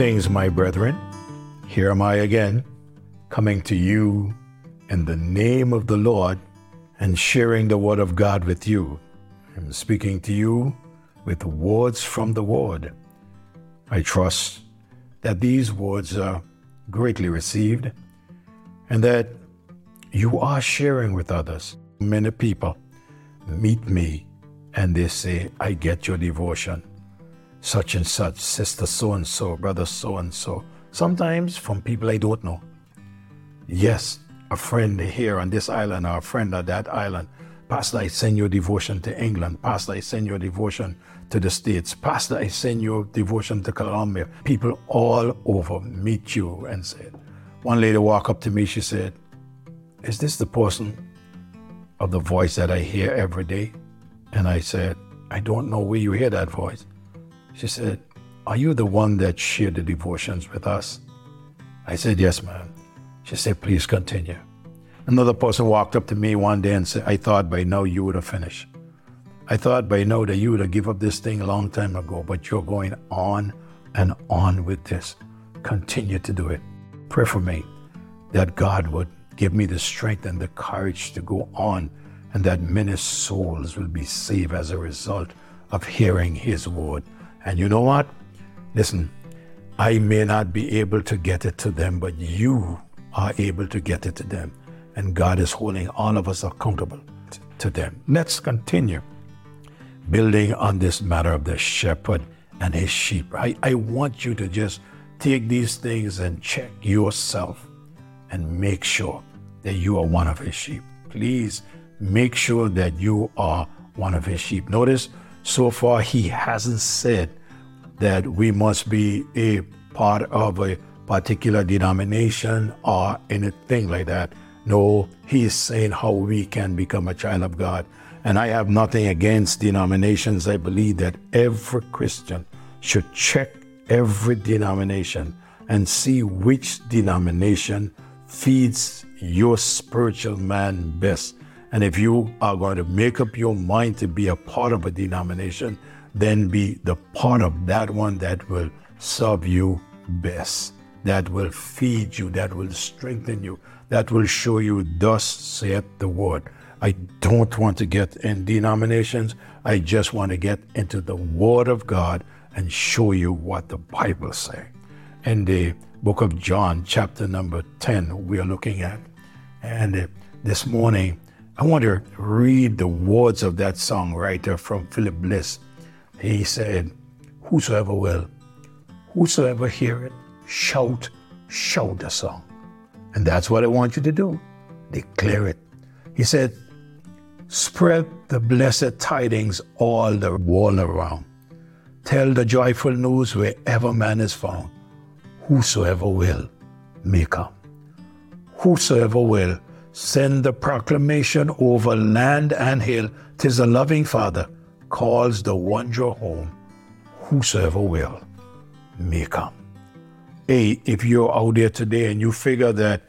Greetings, my brethren. Here am I again, coming to you in the name of the Lord and sharing the Word of God with you. I'm speaking to you with words from the Word. I trust that these words are greatly received and that you are sharing with others. Many people meet me and they say, I get your devotion. Such and such, sister so and so, brother so and so. Sometimes from people I don't know. Yes, a friend here on this island or a friend on that island. Pastor, I send your devotion to England. Pastor, I send your devotion to the States. Pastor, I send your devotion to Colombia. People all over meet you and said, one lady walked up to me, she said, Is this the person of the voice that I hear every day? And I said, I don't know where you hear that voice. She said, Are you the one that shared the devotions with us? I said, Yes, ma'am. She said, Please continue. Another person walked up to me one day and said, I thought by now you would have finished. I thought by now that you would have given up this thing a long time ago, but you're going on and on with this. Continue to do it. Pray for me that God would give me the strength and the courage to go on and that many souls will be saved as a result of hearing His word. And you know what? Listen, I may not be able to get it to them, but you are able to get it to them. And God is holding all of us accountable to them. Let's continue building on this matter of the shepherd and his sheep. I, I want you to just take these things and check yourself and make sure that you are one of his sheep. Please make sure that you are one of his sheep. Notice so far he hasn't said that we must be a part of a particular denomination or anything like that. No, he is saying how we can become a child of God. And I have nothing against denominations. I believe that every Christian should check every denomination and see which denomination feeds your spiritual man best. And if you are going to make up your mind to be a part of a denomination, then be the part of that one that will serve you best that will feed you, that will strengthen you, that will show you, thus saith the word. I don't want to get in denominations. I just want to get into the Word of God and show you what the Bible says. In the book of John, chapter number 10, we are looking at. And uh, this morning, I want to read the words of that songwriter from Philip Bliss. He said, Whosoever will, whosoever hear it, shout, shout the song. And that's what I want you to do. Declare it. He said, spread the blessed tidings all the world around. Tell the joyful news wherever man is found. Whosoever will, may come. Whosoever will, send the proclamation over land and hill. Tis a loving Father calls the wanderer home. Whosoever will, may come hey, if you're out there today and you figure that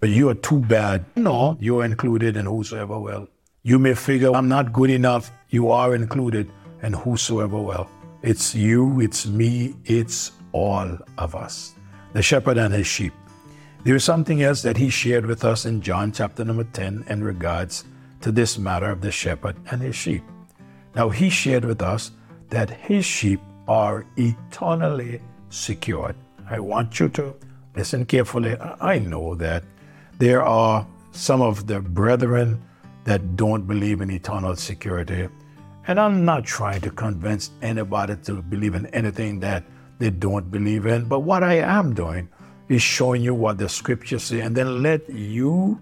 but you are too bad, no, you're included in whosoever will. You may figure I'm not good enough, you are included in whosoever will. It's you, it's me, it's all of us. The shepherd and his sheep. There is something else that he shared with us in John chapter number 10 in regards to this matter of the shepherd and his sheep. Now, he shared with us that his sheep are eternally secured. I want you to listen carefully. I know that there are some of the brethren that don't believe in eternal security. And I'm not trying to convince anybody to believe in anything that they don't believe in. But what I am doing is showing you what the scriptures say and then let you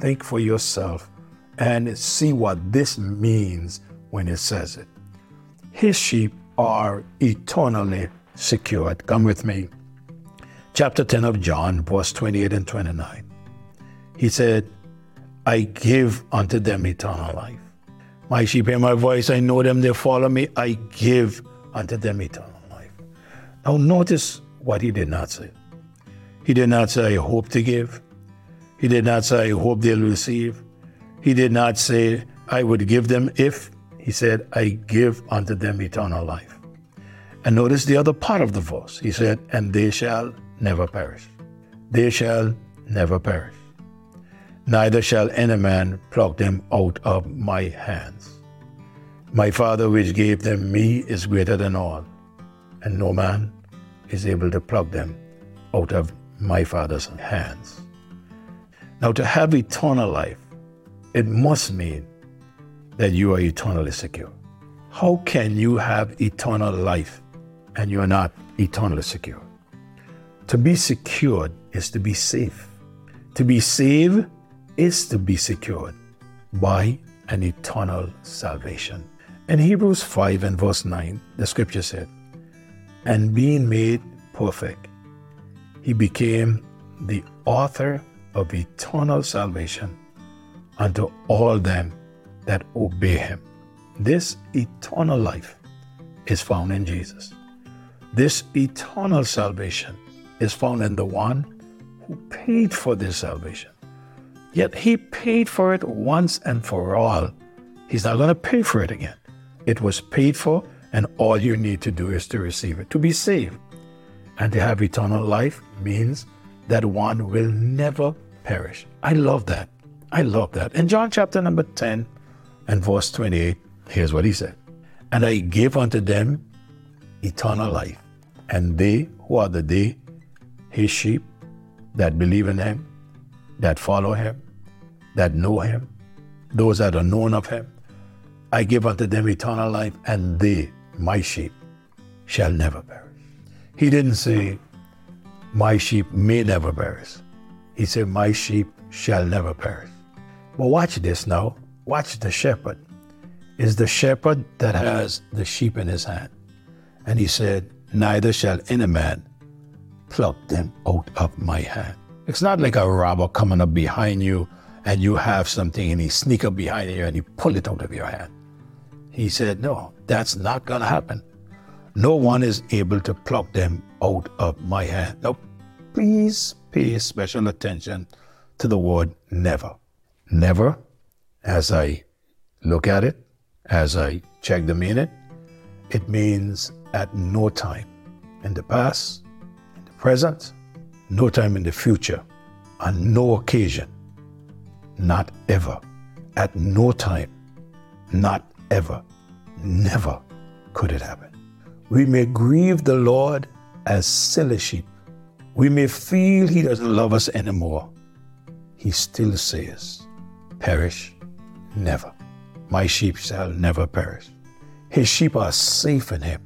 think for yourself and see what this means when it says it. His sheep are eternally secured. Come with me chapter 10 of John, verse 28 and 29. He said, I give unto them eternal life. My sheep hear my voice, I know them, they follow me, I give unto them eternal life. Now, notice what he did not say. He did not say, I hope to give. He did not say, I hope they'll receive. He did not say, I would give them if. He said, I give unto them eternal life. And notice the other part of the verse. He said, And they shall never perish. They shall never perish. Neither shall any man pluck them out of my hands. My Father which gave them me is greater than all, and no man is able to pluck them out of my Father's hands. Now, to have eternal life, it must mean that you are eternally secure. How can you have eternal life and you are not eternally secure? To be secured is to be safe. To be saved is to be secured by an eternal salvation. In Hebrews 5 and verse 9, the scripture said, And being made perfect, he became the author of eternal salvation unto all them that obey him. This eternal life is found in Jesus. This eternal salvation is found in the one who paid for this salvation. Yet he paid for it once and for all. He's not going to pay for it again. It was paid for, and all you need to do is to receive it, to be saved. And to have eternal life means that one will never perish. I love that. I love that. In John chapter number 10 and verse 28, here's what he said And I gave unto them eternal life, and they who are the day, his sheep that believe in him, that follow him, that know him, those that are known of him. I give unto them eternal life, and they, my sheep, shall never perish. He didn't say, My sheep may never perish. He said, My sheep shall never perish. But watch this now. Watch the shepherd. Is the shepherd that has the sheep in his hand. And he said, Neither shall any man pluck them out of my hand. It's not like a robber coming up behind you and you have something and he sneak up behind you and he pull it out of your hand. He said, No, that's not going to happen. No one is able to pluck them out of my hand. Now, please pay special attention to the word never. Never, as I look at it, as I check the meaning, it means at no time in the past, in the present, no time in the future, on no occasion, not ever, at no time, not ever, never could it happen. We may grieve the Lord as silly sheep. We may feel He doesn't love us anymore. He still says, Perish never. My sheep shall never perish. His sheep are safe in Him.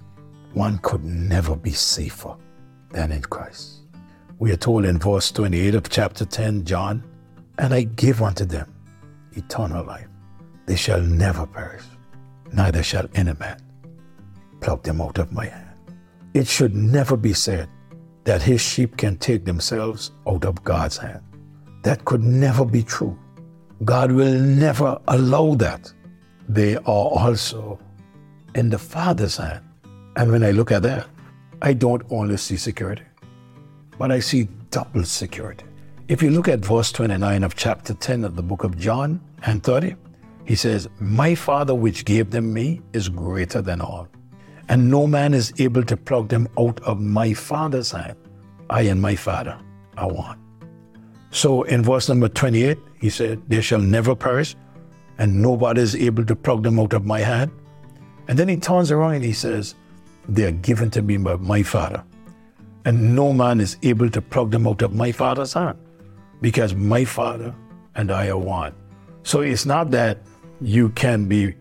One could never be safer than in Christ. We are told in verse 28 of chapter 10, John, and I give unto them eternal life. They shall never perish, neither shall any man pluck them out of my hand. It should never be said that his sheep can take themselves out of God's hand. That could never be true. God will never allow that. They are also in the Father's hand. And when I look at that, I don't only see security, but I see double security. If you look at verse 29 of chapter 10 of the book of John and 30, he says, My Father which gave them me is greater than all, and no man is able to pluck them out of my Father's hand. I and my Father are one. So in verse number 28, he said, They shall never perish, and nobody is able to pluck them out of my hand. And then he turns around and he says, They are given to me by my Father, and no man is able to pluck them out of my Father's hand because my Father and I are one. So it's not that you can be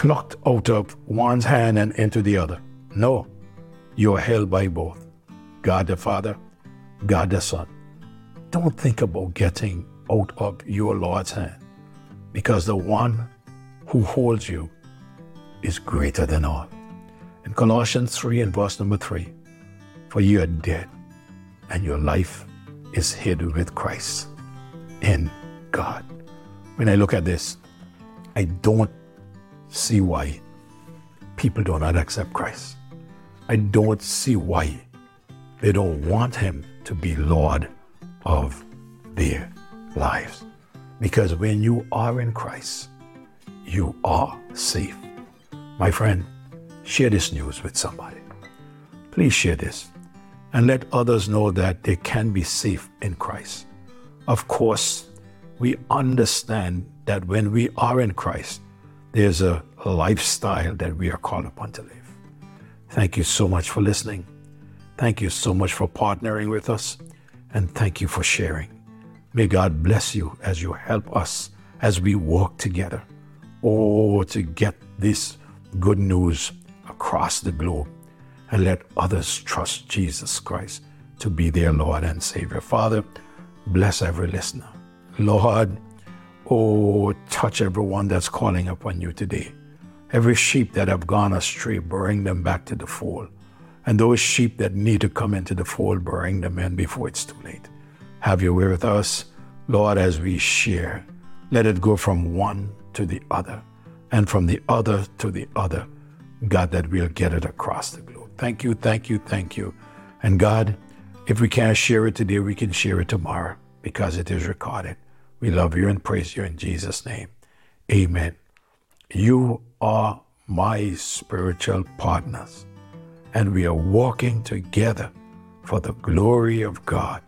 plucked out of one's hand and into the other. No, you are held by both God the Father, God the Son. Don't think about getting out of your Lord's hand because the one who holds you is greater than all. In Colossians 3 and verse number 3, for you are dead and your life is hid with Christ in God. When I look at this, I don't see why people do not accept Christ. I don't see why they don't want Him to be Lord of their lives. Because when you are in Christ, you are safe. My friend, share this news with somebody. Please share this and let others know that they can be safe in Christ. Of course, we understand that when we are in Christ, there's a lifestyle that we are called upon to live. Thank you so much for listening. Thank you so much for partnering with us. And thank you for sharing. May God bless you as you help us as we walk together. Oh, to get this good news across the globe and let others trust Jesus Christ to be their Lord and Savior. Father, bless every listener. Lord, oh, touch everyone that's calling upon you today. Every sheep that have gone astray, bring them back to the fold. And those sheep that need to come into the fold, bring them in before it's too late. Have your way with us, Lord, as we share. Let it go from one to the other and from the other to the other. God, that we'll get it across the globe. Thank you, thank you, thank you. And God, if we can't share it today, we can share it tomorrow because it is recorded. We love you and praise you in Jesus' name. Amen. You are my spiritual partners, and we are walking together for the glory of God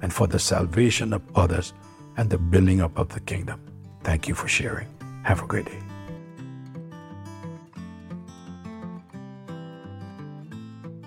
and for the salvation of others and the building up of the kingdom. Thank you for sharing. Have a great day.